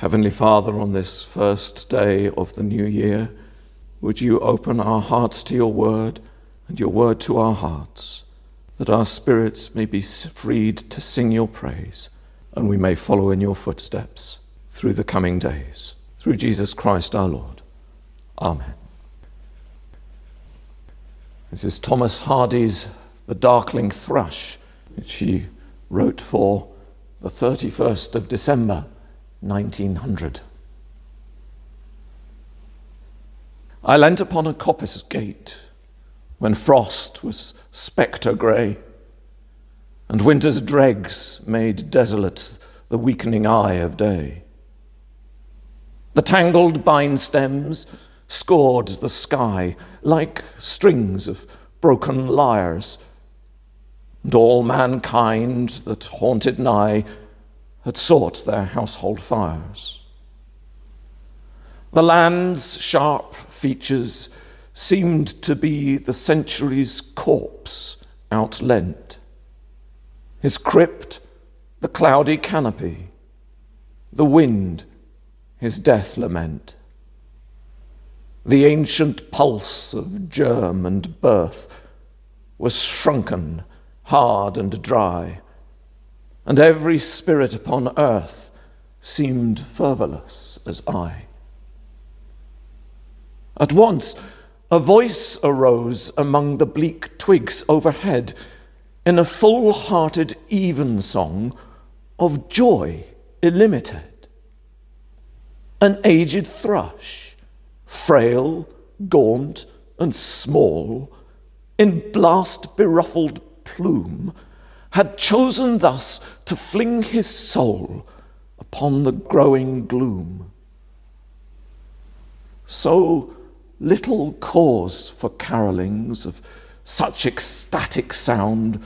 Heavenly Father, on this first day of the new year, would you open our hearts to your word and your word to our hearts, that our spirits may be freed to sing your praise and we may follow in your footsteps through the coming days. Through Jesus Christ our Lord. Amen. This is Thomas Hardy's The Darkling Thrush, which he wrote for the 31st of December 1900. I leant upon a coppice gate when frost was spectre grey, and winter's dregs made desolate the weakening eye of day. The tangled bine stems scored the sky like strings of broken lyres, and all mankind that haunted nigh had sought their household fires. The land's sharp features seemed to be the century's corpse outlent. His crypt, the cloudy canopy, the wind, his death lament. The ancient pulse of germ and birth was shrunken, hard and dry and every spirit upon earth seemed fervorless as I. At once, a voice arose among the bleak twigs overhead in a full hearted evensong of joy illimited. An aged thrush, frail, gaunt, and small, in blast beruffled plume, had chosen thus to fling his soul upon the growing gloom. So little cause for carolings of such ecstatic sound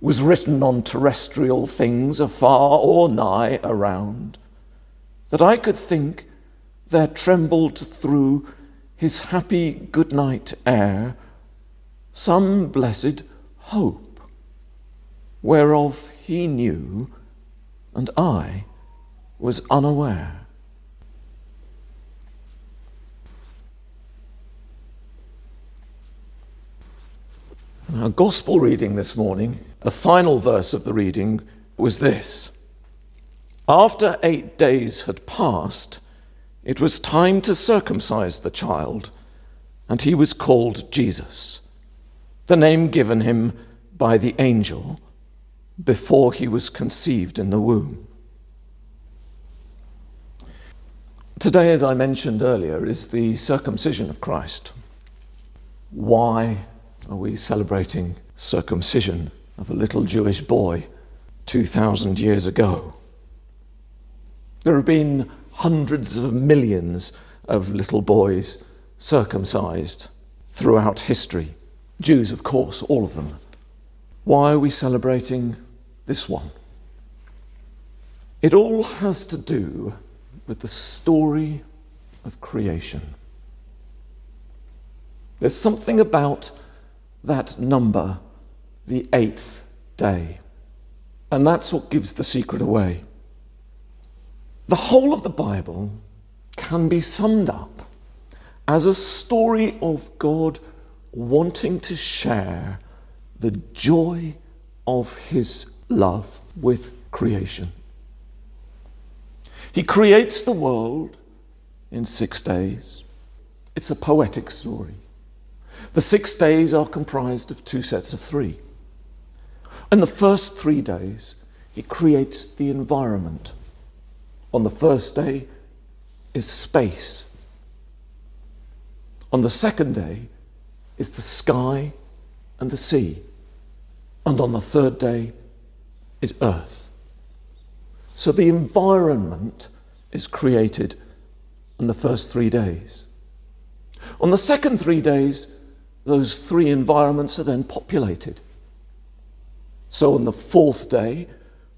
was written on terrestrial things afar or nigh around, that I could think there trembled through his happy good night air some blessed hope whereof he knew, and I was unaware. Our gospel reading this morning, the final verse of the reading was this After eight days had passed, it was time to circumcise the child, and he was called Jesus, the name given him by the angel before he was conceived in the womb. Today, as I mentioned earlier, is the circumcision of Christ. Why are we celebrating circumcision of a little Jewish boy 2,000 years ago? There have been hundreds of millions of little boys circumcised throughout history. Jews, of course, all of them. Why are we celebrating this one? It all has to do with the story of creation. There's something about that number, the eighth day, and that's what gives the secret away. The whole of the Bible can be summed up as a story of God wanting to share the joy of his love with creation. He creates the world in six days. It's a poetic story. The six days are comprised of two sets of three. In the first three days, he creates the environment. On the first day is space. On the second day is the sky and the sea and on the third day is earth. So the environment is created in the first three days. On the second three days, those three environments are then populated. So on the fourth day,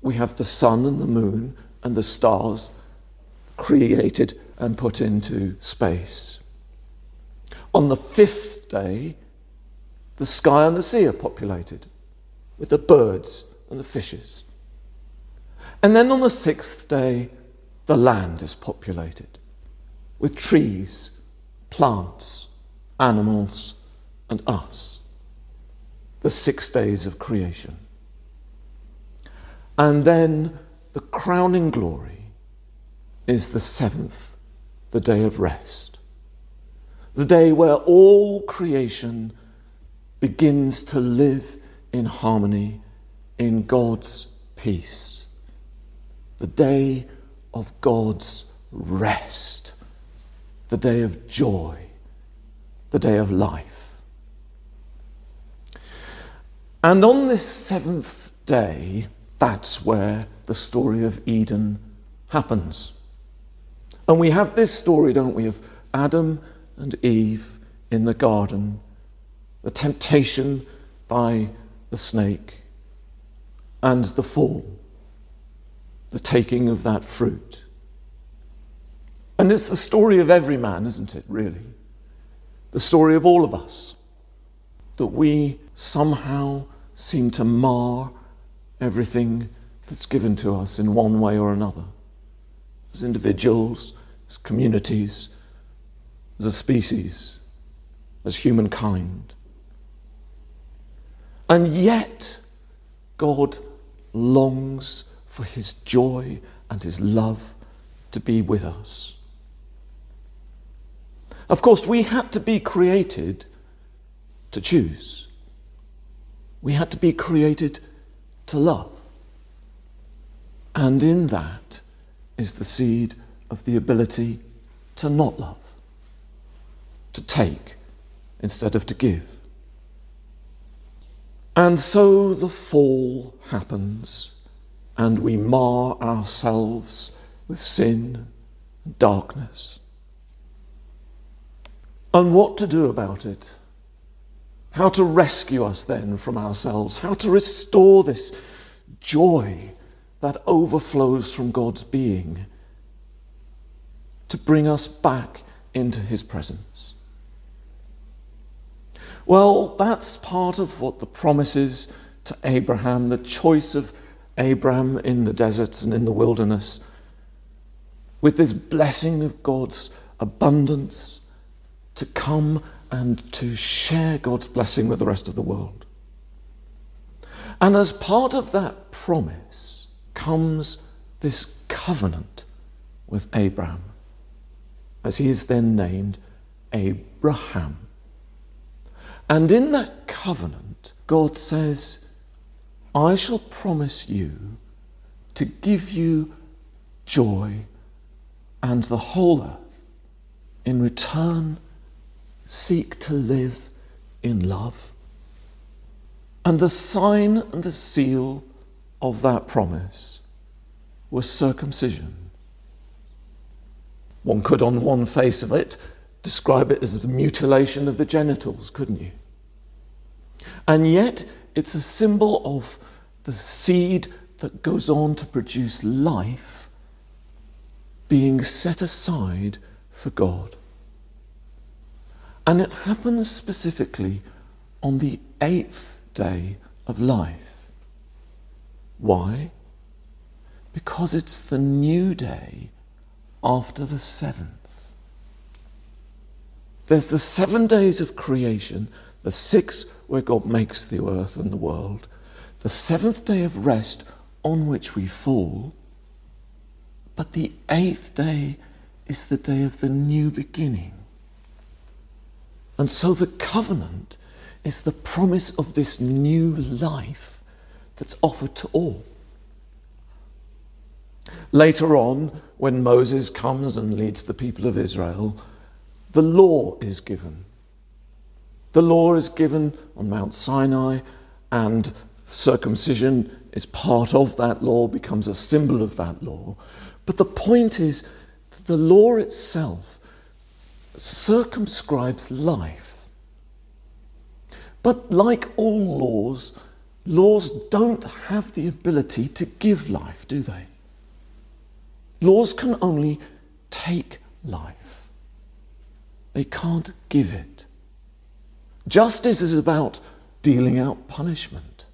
we have the sun and the moon and the stars created and put into space. On the fifth day, the sky and the sea are populated with the birds and the fishes. And then on the sixth day, the land is populated with trees, plants, animals, and us. The six days of creation. And then the crowning glory is the seventh, the day of rest. The day where all creation begins to live in harmony in God's peace. The day of God's rest. The day of joy. The day of life. And on this seventh day, that's where the story of Eden happens. And we have this story, don't we, of Adam and Eve in the garden, the temptation by the snake, and the fall, the taking of that fruit. And it's the story of every man, isn't it, really? The story of all of us, that we somehow seem to mar everything that's given to us in one way or another, as individuals, as communities, as a species, as humankind. And yet, God longs for his joy and his love to be with us. Of course, we had to be created to choose. We had to be created to love. And in that is the seed of the ability to not love, to take instead of to give. And so the fall happens, and we mar ourselves with sin and darkness. And what to do about it? How to rescue us then from ourselves? How to restore this joy that overflows from God's being to bring us back into His presence? Well, that's part of what the promises to Abraham, the choice of Abraham in the deserts and in the wilderness, with this blessing of God's abundance to come and to share God's blessing with the rest of the world. And as part of that promise comes this covenant with Abraham, as he is then named Abraham. And in that covenant, God says, I shall promise you to give you joy and the whole earth in return seek to live in love. And the sign and the seal of that promise was circumcision. One could, on one face of it, describe it as the mutilation of the genitals, couldn't you? And yet, it's a symbol of the seed that goes on to produce life being set aside for God. And it happens specifically on the eighth day of life. Why? Because it's the new day after the seventh. There's the seven days of creation, the six where God makes the earth and the world, the seventh day of rest on which we fall, but the eighth day is the day of the new beginning. And so the covenant is the promise of this new life that's offered to all. Later on, when Moses comes and leads the people of Israel, the law is given. The law is given on Mount Sinai, and circumcision is part of that law, becomes a symbol of that law. But the point is that the law itself circumscribes life. But like all laws, laws don't have the ability to give life, do they? Laws can only take life, they can't give it. Justice is about dealing out punishment,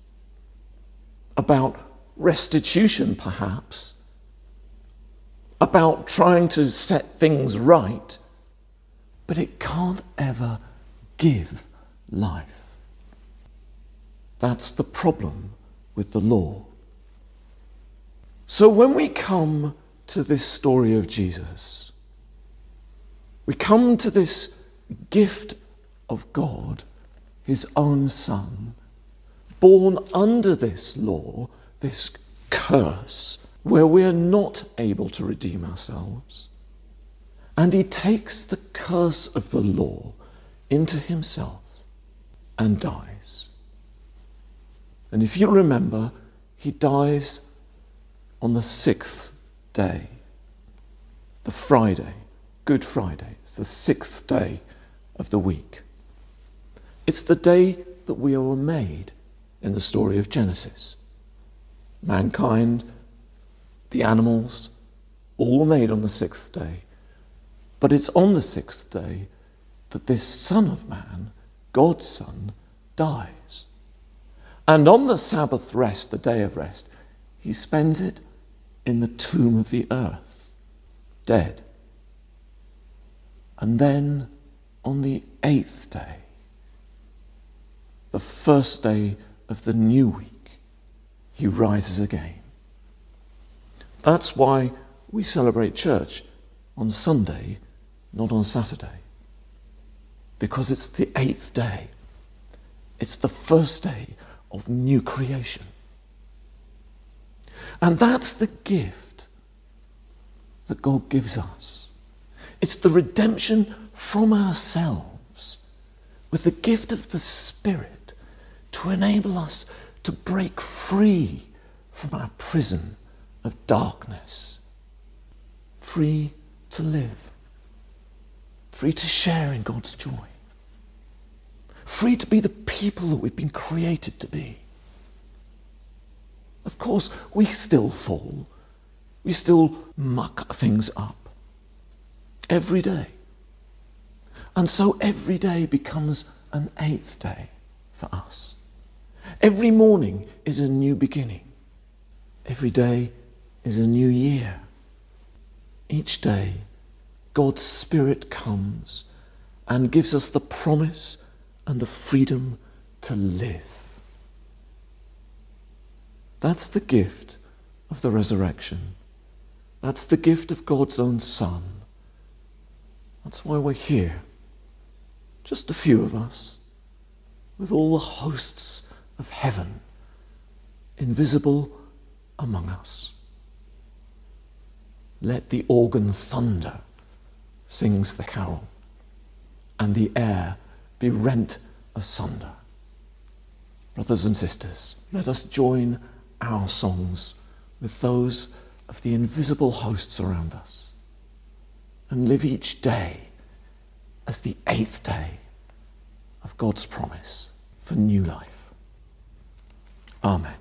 about restitution, perhaps, about trying to set things right, but it can't ever give life. That's the problem with the law. So when we come to this story of Jesus, we come to this gift of God, his own Son, born under this law, this curse, where we are not able to redeem ourselves. And he takes the curse of the law into himself and dies. And if you remember, he dies on the sixth day, the Friday, Good Friday. It's the sixth day of the week. It's the day that we were made in the story of Genesis. Mankind, the animals, all made on the sixth day. But it's on the sixth day that this Son of Man, God's Son, dies. And on the Sabbath rest, the day of rest, he spends it in the tomb of the earth, dead. And then on the eighth day, the first day of the new week, he rises again. That's why we celebrate church on Sunday, not on Saturday. Because it's the eighth day. It's the first day of new creation. And that's the gift that God gives us. It's the redemption from ourselves with the gift of the Spirit to enable us to break free from our prison of darkness, free to live, free to share in God's joy, free to be the people that we've been created to be. Of course, we still fall. We still muck things up. Every day. And so every day becomes an eighth day for us. Every morning is a new beginning. Every day is a new year. Each day, God's Spirit comes and gives us the promise and the freedom to live. That's the gift of the resurrection. That's the gift of God's own Son. That's why we're here. Just a few of us, with all the hosts of heaven invisible among us. Let the organ thunder, sings the carol, and the air be rent asunder. Brothers and sisters, let us join our songs with those of the invisible hosts around us and live each day as the eighth day of God's promise for new life. Amen.